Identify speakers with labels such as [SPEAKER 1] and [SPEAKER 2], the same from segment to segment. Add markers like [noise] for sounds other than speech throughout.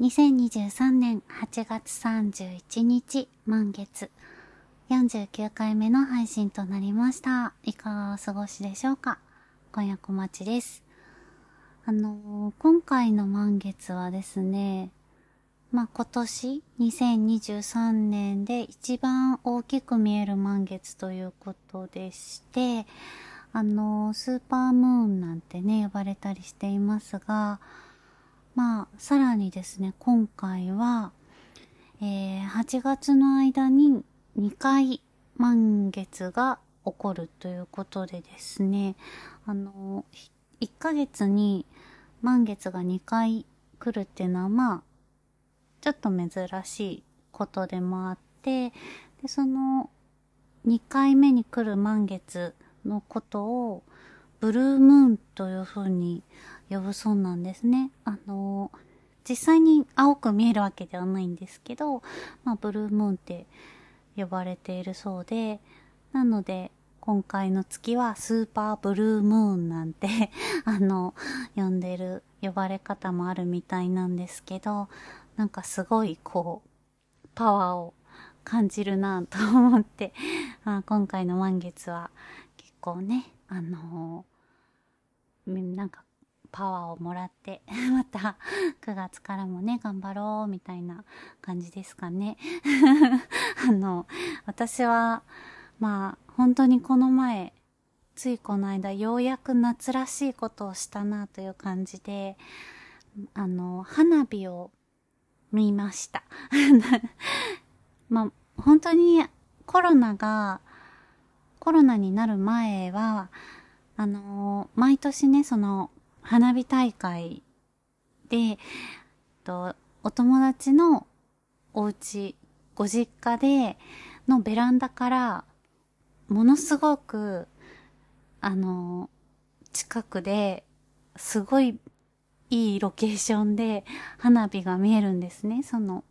[SPEAKER 1] 2023年8月31日満月49回目の配信となりました。いかがお過ごしでしょうか？今夜小町です。あのー今回の満月はですね、まあ、今年2023年で一番大きく見える満月ということでして、あのースーパームーンなんてね、呼ばれたりしていますが、まあ、さらにですね、今回は、えー8月の間に2回満月が起こるということでですね、あの、1ヶ月に満月が2回来るっていうのはまあ、ちょっと珍しいことでもあって、で、その2回目に来る満月のことを、ブルームーンという風に呼ぶそうなんですね。あの、実際に青く見えるわけではないんですけど、まあ、ブルームーンって呼ばれているそうで、なので、今回の月はスーパーブルームーンなんて、[laughs] あの、呼んでる、呼ばれ方もあるみたいなんですけど、なんかすごいこう、パワーを感じるなと思って、[laughs] まあ、今回の満月は結構ね、あのみなんかパワーをもらって、[laughs] また9月からもね、頑張ろうみたいな感じですかね。[laughs] あの、私は、まあ、本当にこの前、ついこの間、ようやく夏らしいことをしたなという感じで、あの、花火を見ました。[laughs] まあ、本当にコロナが、コロナになる前は、あの毎年ね、その、花火大会で、と、お友達のお家、ご実家で、のベランダから、ものすごく、あの近くで、すごいいいロケーションで花火が見えるんですね、その。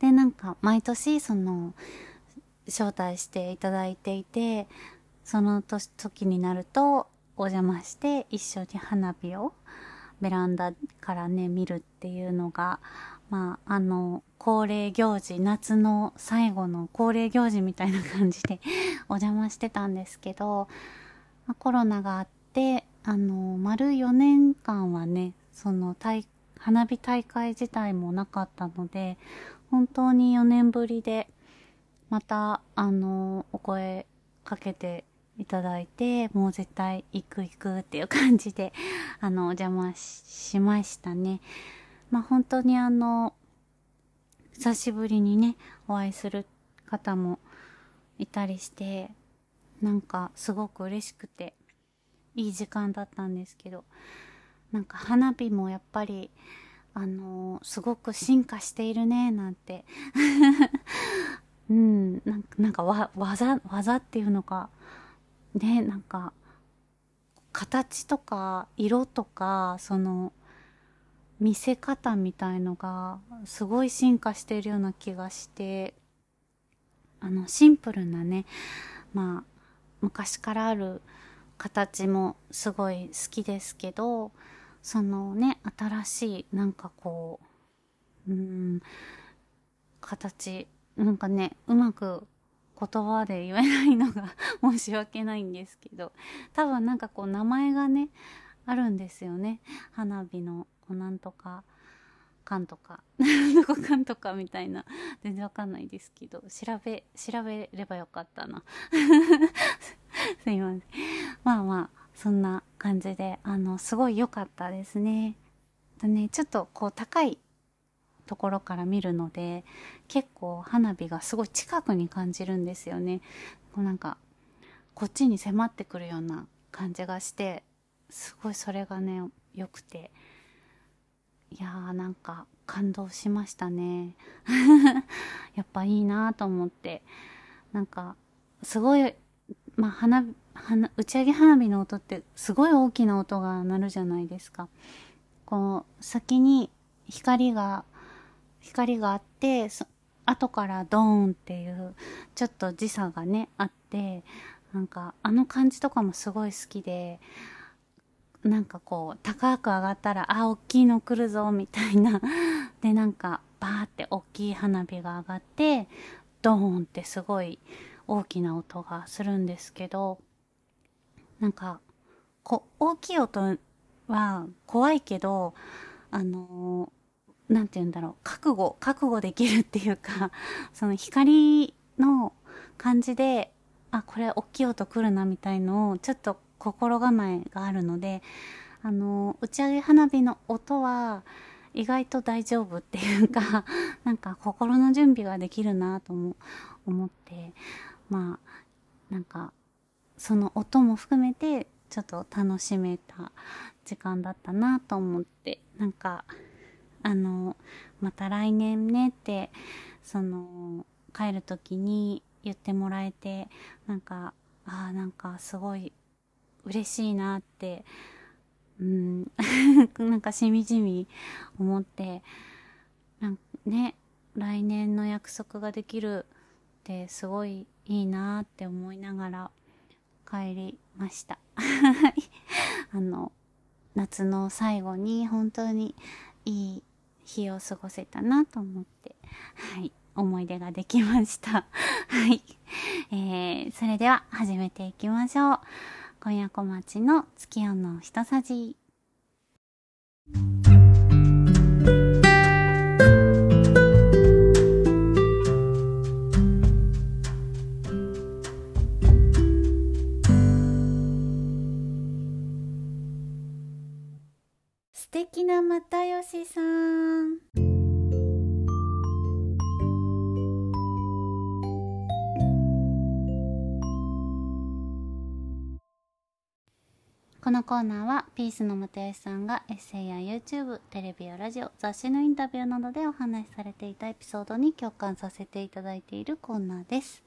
[SPEAKER 1] で、なんか、毎年、その、招待していただいていて、その時になるとお邪魔して一緒に花火をベランダからね見るっていうのがまああの恒例行事夏の最後の恒例行事みたいな感じで [laughs] お邪魔してたんですけど、コロナがあってあの丸4年間はねその大花火大会自体もなかったので本当に4年ぶりでまた、あの、お声かけていただいて、もう絶対行く行くっていう感じで、[laughs] あの、お邪魔しましたね。まあ本当にあの、久しぶりにね、お会いする方もいたりして、なんかすごく嬉しくて、いい時間だったんですけど、なんか花火もやっぱり、あのすごく進化しているね、なんて [laughs] うん、なんか、なんかわ、技、技っていうのか、ね、なんか、形とか、色とか、その、見せ方みたいのが、すごい進化しているような気がして、あの、シンプルなね、まあ、昔からある形もすごい好きですけど、そのね、新しい、なんかこう、うん、形、なんかね、うまく言葉で言えないのが [laughs] 申し訳ないんですけど、多分なんかこう名前がね、あるんですよね。花火の、こうなんとか、かんとか、[laughs] なんとかかんとかみたいな、全然わかんないですけど、調べ、調べればよかったな。[laughs] すいません。まあまあ、そんな感じで、あの、すごい良かったですね。でね、ちょっとこう高いところから見るので結構花火がすごい近くに感じるんですよね。こうなんかこっちに迫ってくるような感じがしてすごいそれがね良くていやーなんか感動しましたね。[laughs] やっぱいいなと思ってなんかすごいまあ花花打ち上げ花火の音ってすごい大きな音が鳴るじゃないですか。こう先に光が光があってそ後からドーンっていうちょっと時差がねあってなんかあの感じとかもすごい好きでなんかこう、高く上がったら、あ、大きいの来るぞ、みたいな。[laughs] で、なんか、バーって大きい花火が上がって、ドーンってすごい大きな音がするんですけど、なんか、こ大きい音は怖いけど、あのー、なんて言うんだろう、覚悟、覚悟できるっていうか、[laughs] その光の感じで、あ、これ大きい音来るなみたいのを、ちょっと心構えがあるので、あの、打ち上げ花火の音は、意外と大丈夫っていうか、[laughs] なんか心の準備ができるなとも思って、まあ、なんか、その音も含めて、ちょっと楽しめた時間だったなと思って、なんか、あの、また来年ねって、その、帰る時に言ってもらえて、なんか、ああ、なんかすごい嬉しいなって、うん、[laughs] なんかしみじみ思って、なんね、来年の約束ができるってすごいいいなって思いながら帰りました。[laughs] あの、夏の最後に本当にいい日を過ごせたなと思って、はい、思い出ができました。はい。えー、それでは始めていきましょう。今夜小町の月夜の一さじ。又吉さん。このコーナーはピースの又吉さんがエッセイや YouTube、テレビやラジオ、雑誌のインタビューなどでお話しされていたエピソードに共感させていただいているコーナーです。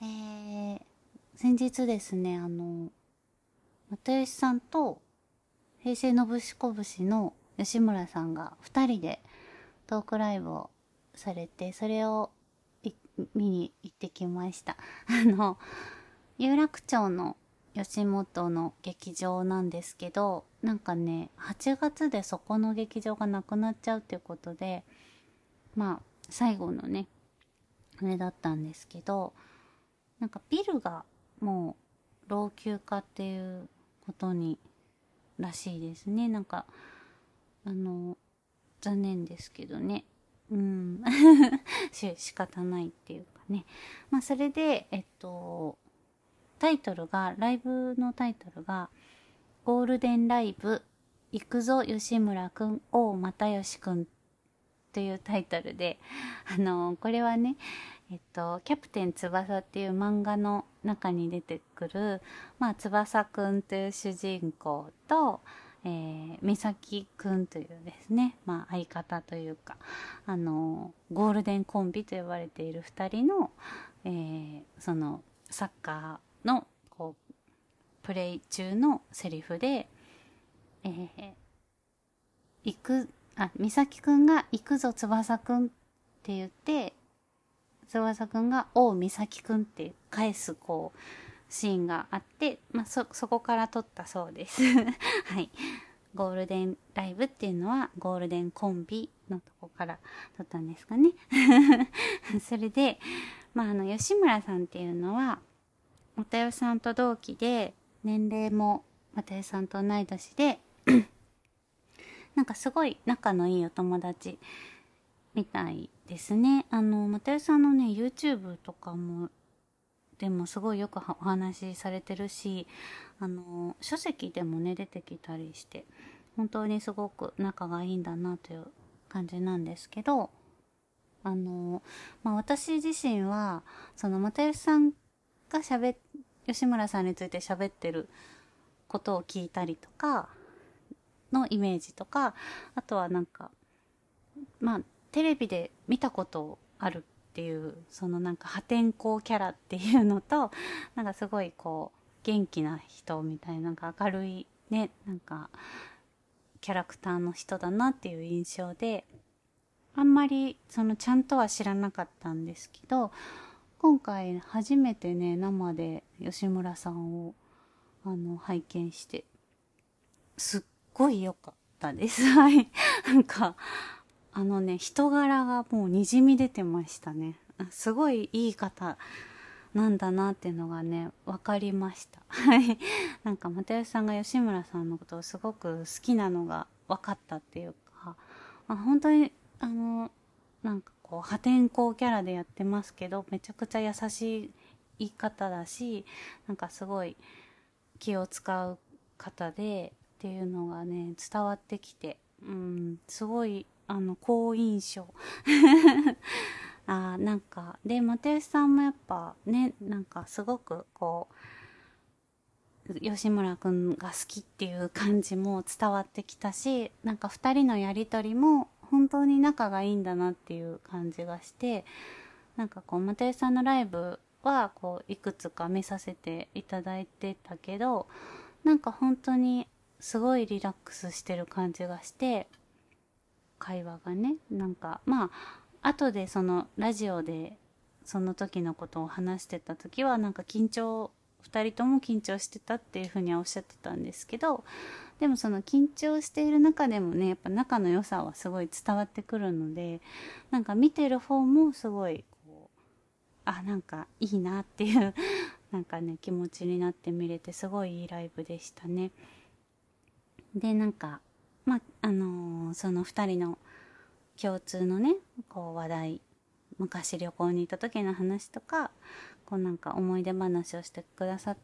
[SPEAKER 1] えー、先日ですね、あの、又吉さんと平成のぶしこぶしの吉村さんが2人でトークライブをされて、それを見に行ってきました。[laughs] あの、有楽町の吉本の劇場なんですけどなんかね8月でそこの劇場がなくなっちゃうっていうことでまあ最後のねあれだったんですけどなんかビルがもう老朽化っていうことにらしいですね。なんかあの残念ですけどね。うん。[laughs] 仕方ないっていうかね。まあそれでえっとタイトルが、ライブのタイトルが、ゴールデンライブ、行くぞ吉村くん、おう又吉くんというタイトルで、あの、これはね、えっと、キャプテン翼っていう漫画の中に出てくる、まあ、翼くんという主人公と、えー、美咲くんというですね、まあ、相方というか、あの、ゴールデンコンビと呼ばれている二人の、えー、その、サッカー、のこうプレイ中のセリフで、えー、行く、あ、美咲くんが行くぞ翼くんって言って、翼くんがおう美咲くんって返すこう、シーンがあって、まあ、そ、そこから撮ったそうです。[laughs] はい。ゴールデンライブっていうのはゴールデンコンビのとこから撮ったんですかね。[laughs] それで、まあ、あの、吉村さんっていうのは、又吉さんと同期で、年齢も又吉さんと同い年でなんかすごい仲のいいお友達みたいですね。あの、又吉さんのね、YouTube とかも、でもすごいよくお話しされてるし、あの、書籍でもね、出てきたりして、本当にすごく仲がいいんだなという感じなんですけど、あの、まあ、私自身は、その、又吉さんが喋吉村さんについて喋ってることを聞いたりとかのイメージとかあとはなんかまあテレビで見たことあるっていうそのなんか破天荒キャラっていうのとなんかすごいこう元気な人みたいななんか明るいねなんかキャラクターの人だなっていう印象であんまりそのちゃんとは知らなかったんですけど今回初めてね生で吉村さんをあの拝見してすっごい良かったです。[laughs] はい。なんか、あのね、人柄がもう滲み出てましたね。すごいいい方なんだなっていうのがね、分かりました。[laughs] はい。なんか、又吉さんが吉村さんのことをすごく好きなのが分かったっていうか、あ本当に、あの、なんかこう、破天荒キャラでやってますけど、めちゃくちゃ優しい方だし、なんかすごい気を使う方でっていうのがね、伝わってきて、うん、すごい、あの、好印象。[laughs] あなんか、で、又吉さんもやっぱね、なんかすごくこう、吉村くんが好きっていう感じも伝わってきたし、なんか二人のやりとりも本当に仲がいいんだなっていう感じがして、なんかこう、又吉さんのライブはこう、いくつか見させていただいてたけど、なんか本当にすごいリラックスしてる感じがして、会話がね、なんか、まあ、後でそのラジオでその時のことを話してた時はなんか緊張2人とも緊張してたっていうふうにはおっしゃってたんですけどでもその緊張している中でもねやっぱ仲の良さはすごい伝わってくるのでなんか見てる方もすごいこうあなんかいいなっていうなんかね気持ちになって見れてすごいいいライブでしたね。でなんかまああのー、その2人の共通のねこう話題昔旅行に行った時の話とかこうなんか思い出話をしてくださっ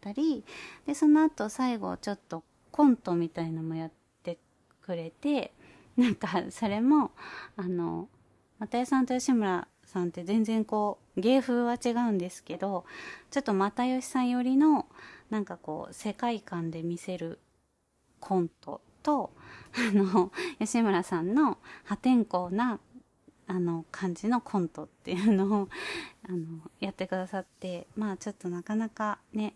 [SPEAKER 1] たりでその後最後ちょっとコントみたいのもやってくれてなんかそれもあの又吉さんと吉村さんって全然こう芸風は違うんですけどちょっと又吉さん寄りのなんかこう世界観で見せるコントとあの [laughs] 吉村さんの破天荒なあの感じのコントっていうのをあのやってくださってまあちょっとなかなかね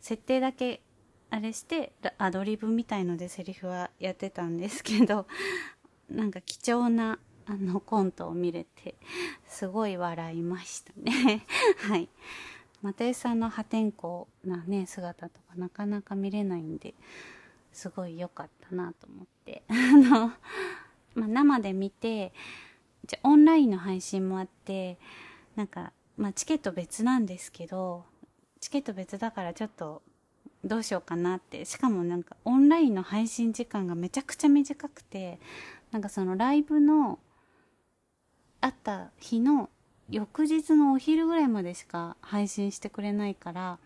[SPEAKER 1] 設定だけあれしてアドリブみたいのでセリフはやってたんですけど [laughs] なんか貴重なあのコントを見れてすごい笑いましたね。[laughs] はい。又吉さんの破天荒なね姿とかなかなか見れないんですごい良かったなと思って。[laughs] あの、まあ、生で見てじゃオンラインの配信もあってなんか、まあ、チケット別なんですけどチケット別だからちょっとどうしようかなって。しかもなんかオンラインの配信時間がめちゃくちゃ短くてなんかそのライブのあった日の翌日のお昼ぐらいまでしか配信してくれないから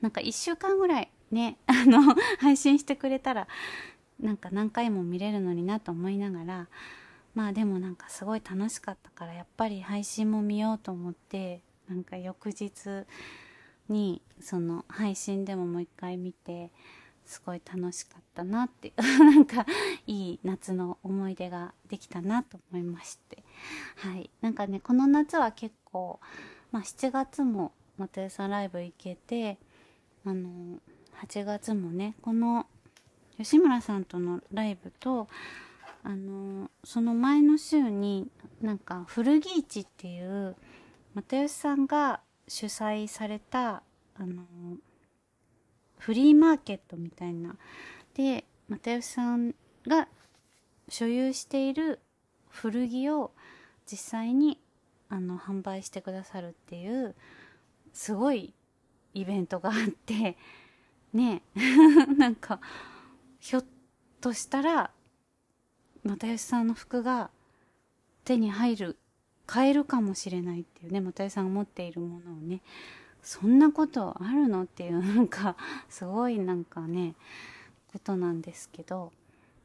[SPEAKER 1] なんか1週間ぐらいね、[laughs] あの、配信してくれたら、なんか何回も見れるのになと思いながら、まあでもなんかすごい楽しかったから、やっぱり配信も見ようと思って、なんか翌日に、その配信でももう一回見て、すごい楽しかったなっていう、[laughs] なんかいい夏の思い出ができたなと思いまして。はい。なんかね、この夏は結構、まあ7月も又吉さんライブ行けて、あの8月もねこの吉村さんとのライブとあのその前の週になんか古着市っていう又吉さんが主催されたあのフリーマーケットみたいな。で又吉さんが所有している古着を実際にあの販売してくださるっていうすごいイベントがあってね [laughs] なんかひょっとしたら又吉さんの服が手に入る買えるかもしれないっていうね又吉さんが持っているものをね。そんなことあるのっていう [laughs] なんかすごいなんかねことなんですけど。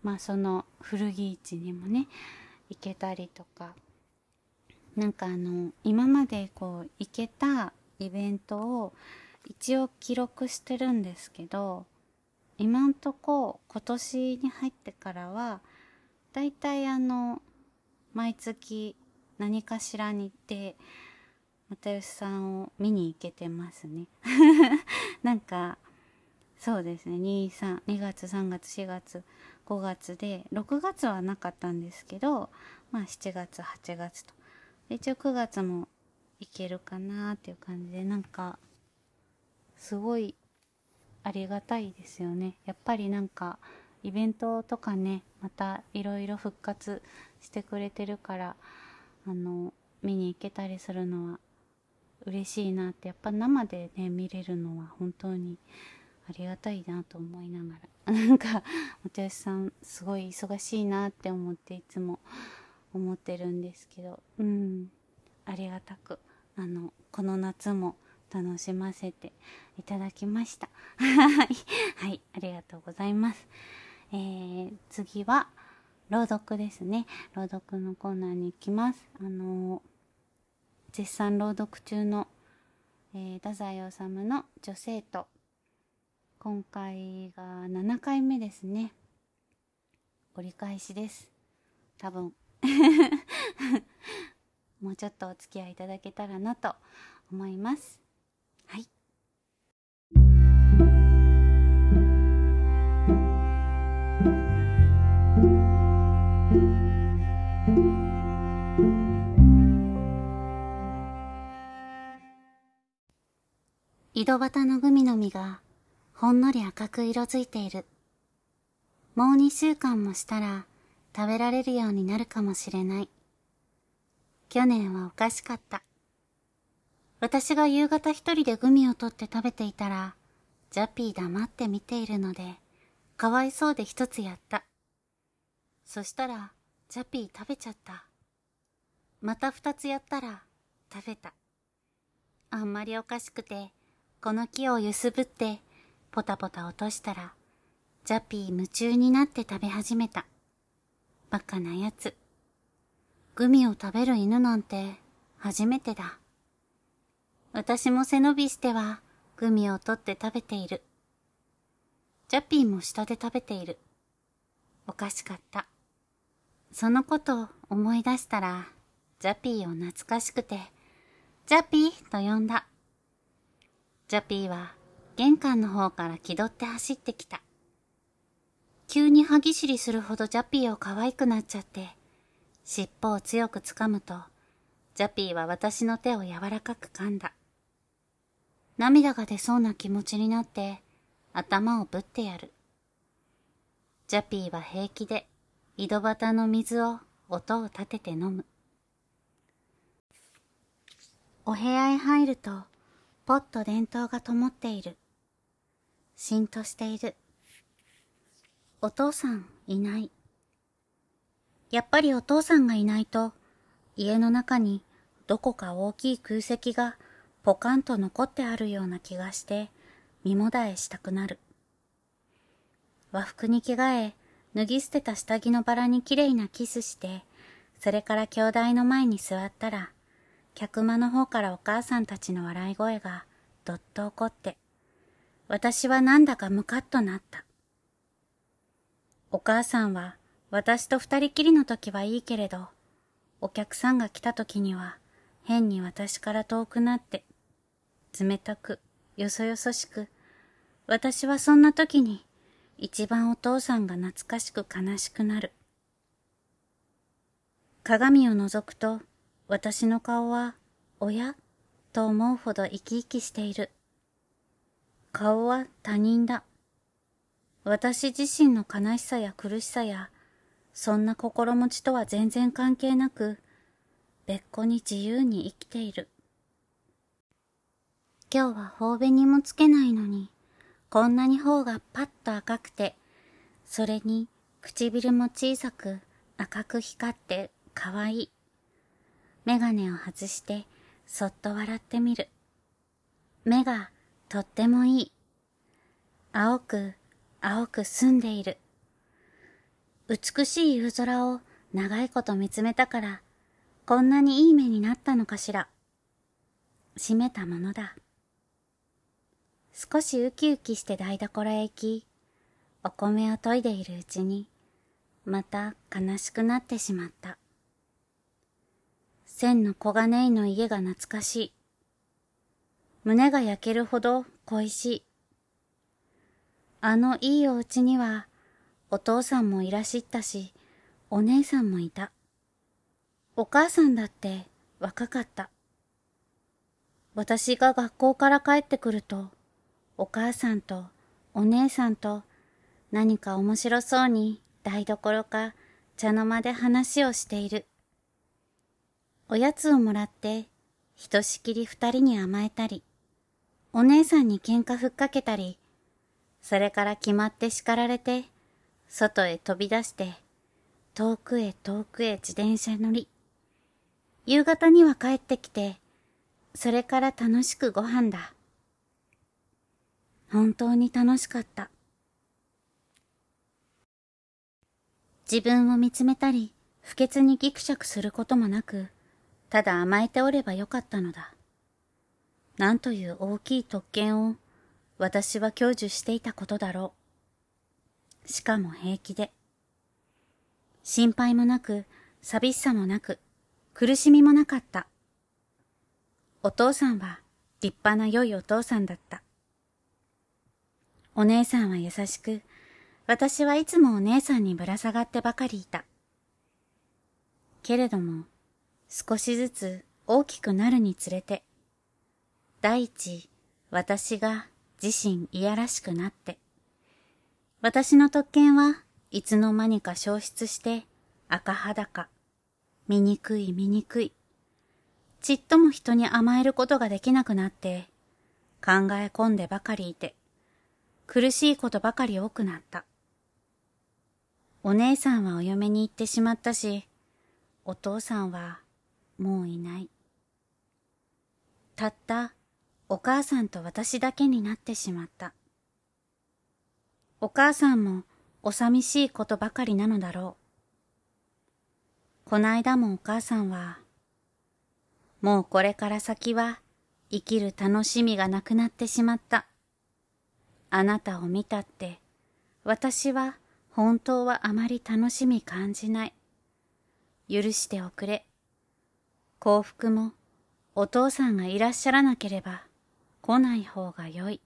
[SPEAKER 1] まあその古着市にもね行けたりとか。なんかあの今までこう行けたイベントを一応記録してるんですけど今んとこ今年に入ってからはだいたいあの毎月何かしらに行って又吉さんを見に行けてますね。[laughs] なんかそうですね。23 2月3月4月5月で6月はなかったんですけどまあ7月8月と。一応9月も行けるかなっていう感じでなんかすごいありがたいですよね。やっぱりなんか、イベントとかね、またいろいろ復活してくれてるから、あの、見に行けたりするのは嬉しいなって、やっぱ生でね、見れるのは本当にありがたいなと思いながら。[laughs] なんか、又吉さん、すごい忙しいなって思っていつも思ってるんですけど、うん、ありがたく、あの、この夏も楽しませていただきました。[laughs] はい。ありがとうございます。えー、次は、朗読ですね。朗読のコーナーに行きます。あのー、絶賛朗読中の、えー、太宰治の女性と、今回が7回目ですね。折り返しです。多分。[laughs] もうちょっとお付き合いいただけたらなと思います。井戸端のグミの実がほんのり赤く色づいている。もう二週間もしたら食べられるようになるかもしれない。去年はおかしかった。私が夕方一人でグミを取って食べていたら、ジャピー黙って見ているので、かわいそうで一つやった。そしたら、ジャピー食べちゃった。また二つやったら、食べた。あんまりおかしくて、この木を揺すぶって、ポタポタ落としたら、ジャピー夢中になって食べ始めた。バカなやつ。グミを食べる犬なんて初めてだ。私も背伸びしてはグミを取って食べている。ジャピーも下で食べている。おかしかった。そのことを思い出したら、ジャピーを懐かしくて、ジャピーと呼んだ。ジャピーは玄関の方から気取って走ってきた。急に歯ぎしりするほどジャピーを可愛くなっちゃって、尻尾を強く掴むと、ジャピーは私の手を柔らかく噛んだ。涙が出そうな気持ちになって、頭をぶってやる。ジャピーは平気で、井戸端の水を音を立てて飲む。お部屋へ入ると、ぽっと電灯が灯っている。しんとしている。お父さんいない。やっぱりお父さんがいないと、家の中にどこか大きい空席がポカンと残ってあるような気がして、身もだえしたくなる。和服に着替え、脱ぎ捨てた下着のバラにきれいなキスして、それから兄弟の前に座ったら、客間の方からお母さんたちの笑い声がどっと起こって、私はなんだかムカッとなった。お母さんは私と二人きりの時はいいけれど、お客さんが来た時には変に私から遠くなって、冷たく、よそよそしく、私はそんな時に一番お父さんが懐かしく悲しくなる。鏡を覗くと、私の顔は、おやと思うほど生き生きしている。顔は他人だ。私自身の悲しさや苦しさやそんな心持ちとは全然関係なく、別個に自由に生きている。今日は頬紅もつけないのに、こんなに頬がパッと赤くて、それに唇も小さく赤く光って可愛い。メガネを外してそっと笑ってみる。目がとってもいい。青く青く澄んでいる。美しい夕空を長いこと見つめたから、こんなにいい目になったのかしら。閉めたものだ。少しウキウキして台所へ行き、お米を研いでいるうちに、また悲しくなってしまった。千の小金井の家が懐かしい。胸が焼けるほど恋しい。あのいいお家には、お父さんもいらしったし、お姉さんもいた。お母さんだって若かった。私が学校から帰ってくると、お母さんとお姉さんと何か面白そうに台所か茶の間で話をしている。おやつをもらってひとしきり二人に甘えたり、お姉さんに喧嘩ふっかけたり、それから決まって叱られて、外へ飛び出して、遠くへ遠くへ自転車乗り、夕方には帰ってきて、それから楽しくご飯だ。本当に楽しかった。自分を見つめたり、不潔にギクシャクすることもなく、ただ甘えておればよかったのだ。なんという大きい特権を私は享受していたことだろう。しかも平気で。心配もなく、寂しさもなく、苦しみもなかった。お父さんは立派な良いお父さんだった。お姉さんは優しく、私はいつもお姉さんにぶら下がってばかりいた。けれども、少しずつ大きくなるにつれて、第一、私が自身いやらしくなって、私の特権はいつの間にか消失して赤裸、醜い醜い、ちっとも人に甘えることができなくなって、考え込んでばかりいて、苦しいことばかり多くなった。お姉さんはお嫁に行ってしまったし、お父さんはもういない。たったお母さんと私だけになってしまった。お母さんもお寂しいことばかりなのだろう。こないだもお母さんは、もうこれから先は生きる楽しみがなくなってしまった。あなたを見たって、私は本当はあまり楽しみ感じない。許しておくれ。幸福もお父さんがいらっしゃらなければ来ない方がよい。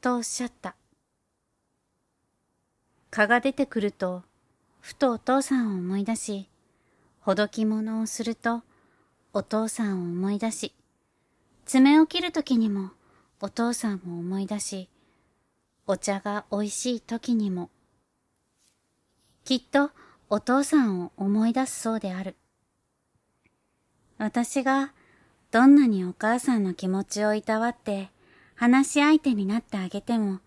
[SPEAKER 1] とおっしゃった。蚊が出てくると、ふとお父さんを思い出し、ほどき物をすると、お父さんを思い出し、爪を切るときにも、お父さんも思い出し、お茶が美味しい時にも、きっとお父さんを思い出すそうである。私がどんなにお母さんの気持ちをいたわって話し相手になってあげても、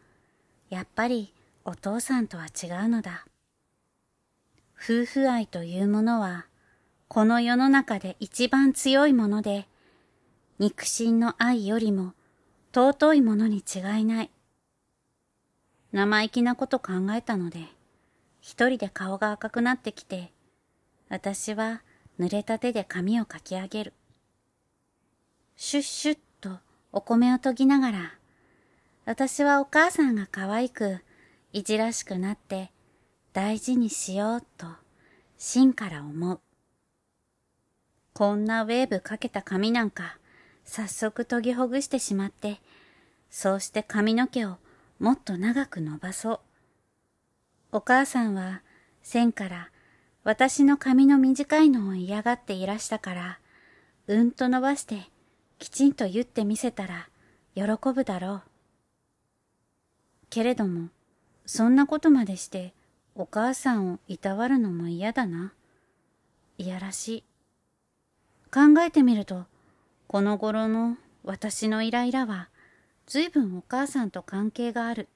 [SPEAKER 1] やっぱりお父さんとは違うのだ。夫婦愛というものは、この世の中で一番強いもので、肉親の愛よりも尊いものに違いない。生意気なこと考えたので、一人で顔が赤くなってきて、私は濡れた手で髪をかき上げる。シュッシュッとお米を研ぎながら、私はお母さんが可愛く、いじらしくなって大事にしようと芯から思う。こんなウェーブかけた髪なんか早速研ぎほぐしてしまって、そうして髪の毛をもっと長く伸ばそう。お母さんは線から私の髪の短いのを嫌がっていらしたから、うんと伸ばしてきちんと言ってみせたら喜ぶだろう。けれども、そんなことまでしてお母さんをいたわるのも嫌だな。いやらしい。考えてみると、この頃の私のイライラは、ずいぶんお母さんと関係がある。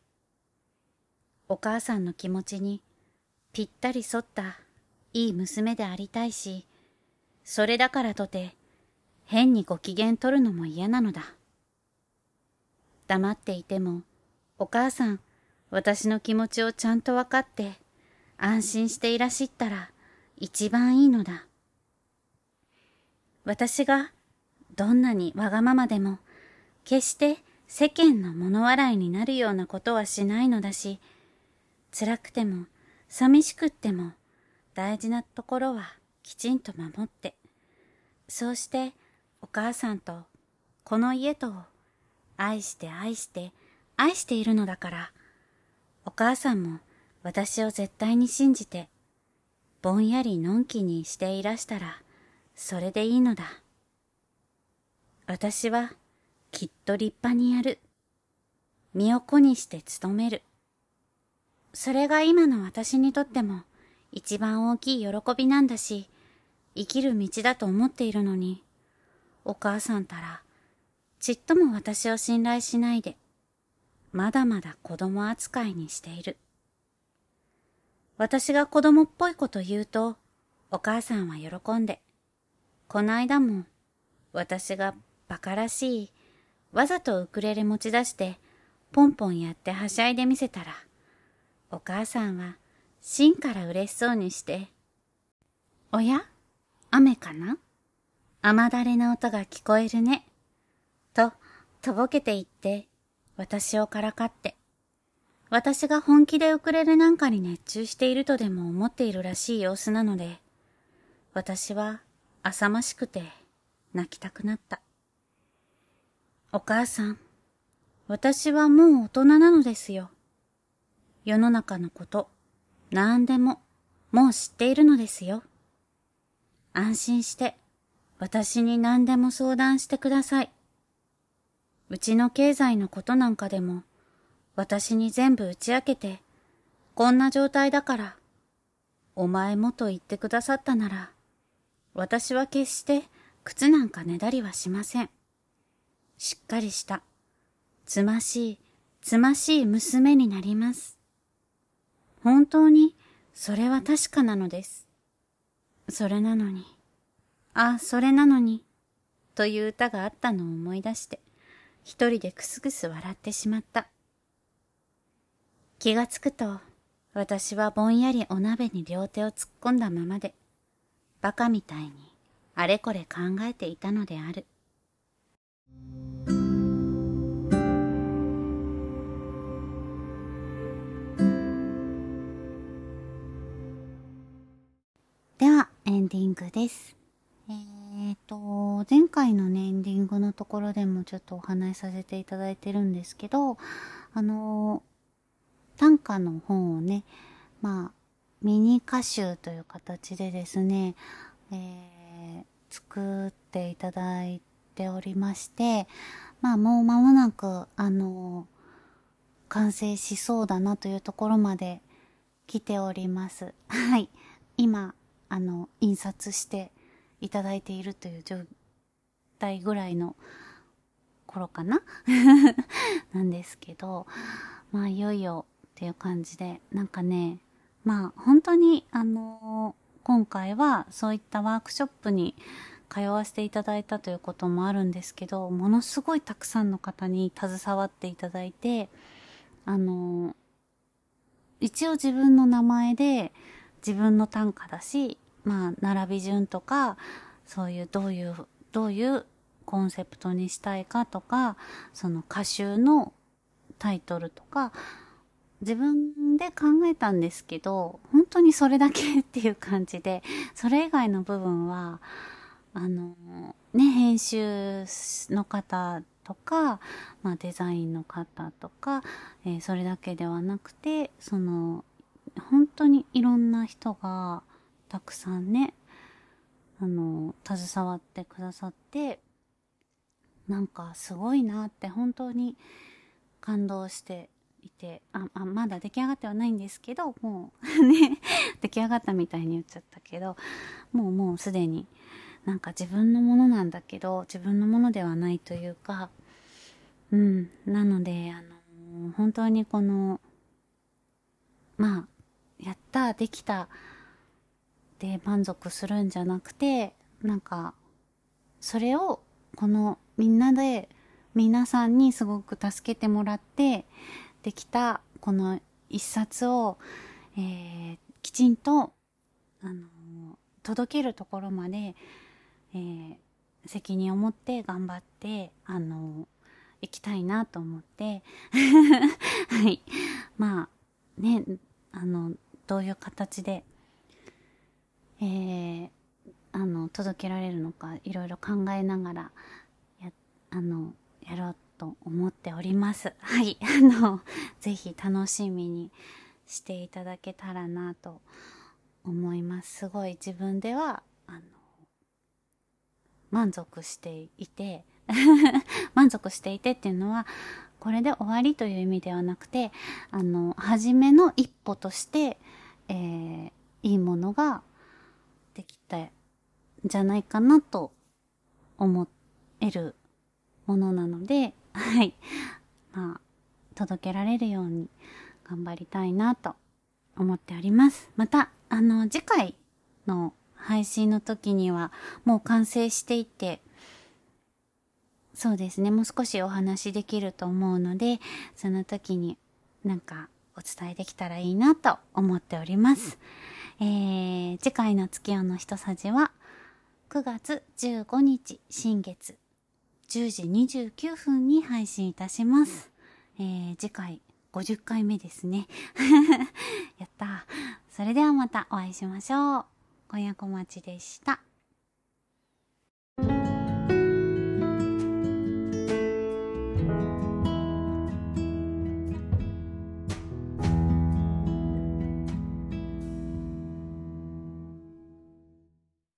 [SPEAKER 1] お母さんの気持ちにぴったり沿ったいい娘でありたいし、それだからとて変にご機嫌取るのも嫌なのだ。黙っていても、お母さん、私の気持ちをちゃんと分かって、安心していらしったら一番いいのだ。私がどんなにわがままでも、決して世間の物笑いになるようなことはしないのだし、辛くても寂しくっても大事なところはきちんと守って、そうしてお母さんとこの家とを愛して愛して愛しているのだから、お母さんも私を絶対に信じて、ぼんやりのんきにしていらしたら、それでいいのだ。私はきっと立派にやる。身を粉にして努める。それが今の私にとっても一番大きい喜びなんだし、生きる道だと思っているのに、お母さんたら、ちっとも私を信頼しないで、まだまだ子供扱いにしている。私が子供っぽいこと言うと、お母さんは喜んで、この間も、私が馬鹿らしい、わざとウクレレ持ち出して、ポンポンやってはしゃいでみせたら、お母さんは、芯から嬉しそうにして、おや？雨かな？雨だれの音が聞こえるね。と、とぼけて言って、私をからかって、私が本気でウクレレなんかに熱中しているとでも思っているらしい様子なので、私は浅ましくて泣きたくなった。お母さん、私はもう大人なのですよ。世の中のこと、何でも、もう知っているのですよ。安心して、私に何でも相談してください。うちの経済のことなんかでも、私に全部打ち明けて、こんな状態だから、お前もと言ってくださったなら、私は決して靴なんかねだりはしません。しっかりした、つましい、つましい娘になります。本当に、それは確かなのです。それなのに、あ、それなのに、という歌があったのを思い出して、一人でくすぐす笑ってしまった。気がつくと、私はぼんやりお鍋に両手を突っ込んだままで、馬鹿みたいにあれこれ考えていたのである。ンディングです。えっ、ー、と、前回のね、エンディングのところでもちょっとお話しさせていただいてるんですけど、あの短歌の本をね、まあ、ミニ歌集という形でですね、えー、作っていただいておりまして、まあもう間もなく、あの完成しそうだなというところまで来ております。はい。今、あの、印刷していただいているという状態ぐらいの頃かな？[laughs] なんですけど、まあいよいよっていう感じで、なんかね、まあ本当にあのー、今回はそういったワークショップに通わせていただいたということもあるんですけど、ものすごいたくさんの方に携わっていただいて、あのー、一応自分の名前で自分の短歌だし、まあ、並び順とか、そういうどういう、どういうコンセプトにしたいかとか、その歌集のタイトルとか、自分で考えたんですけど、本当にそれだけっていう感じで、それ以外の部分は、あの、ね、編集の方とか、まあ、デザインの方とか、えー、それだけではなくて、その、本当にいろんな人が、たくさんね、あの、携わってくださって、なんかすごいなって本当に感動していて、あ、あまだ出来上がってはないんですけど、もうね、[laughs] 出来上がったみたいに言っちゃったけど、もうもうすでになんか自分のものなんだけど、自分のものではないというか、うん、なので、あの本当にこの、まあ、やった、できた、で満足するんじゃなくて、なんか、それをこのみんなで皆さんにすごく助けてもらってできたこの一冊を、えー、きちんと、あの届けるところまで、えー、責任を持って頑張って、あの行きたいなと思って [laughs] はい。まあ、ね、あの、どういう形でえー、あの、届けられるのか、いろいろ考えながら、や、あの、やろうと思っております。[laughs] はい。[laughs] あの、ぜひ楽しみにしていただけたらなと思います。すごい自分では、あの、満足していて、[laughs] 満足していてっていうのは、これで終わりという意味ではなくて、あの、初めの一歩として、えー、いいものができたんじゃないかなと思えるものなので、はい。まあ、届けられるように頑張りたいなと思っております。また、あの、次回の配信の時にはもう完成していて、そうですね、もう少しお話できると思うので、その時になんかお伝えできたらいいなと思っております。えー、次回の月夜の一さじは、9月15日新月10時29分に配信いたします。えー、次回50回目ですね。[laughs] やった。それではまたお会いしましょう。今夜小町でした。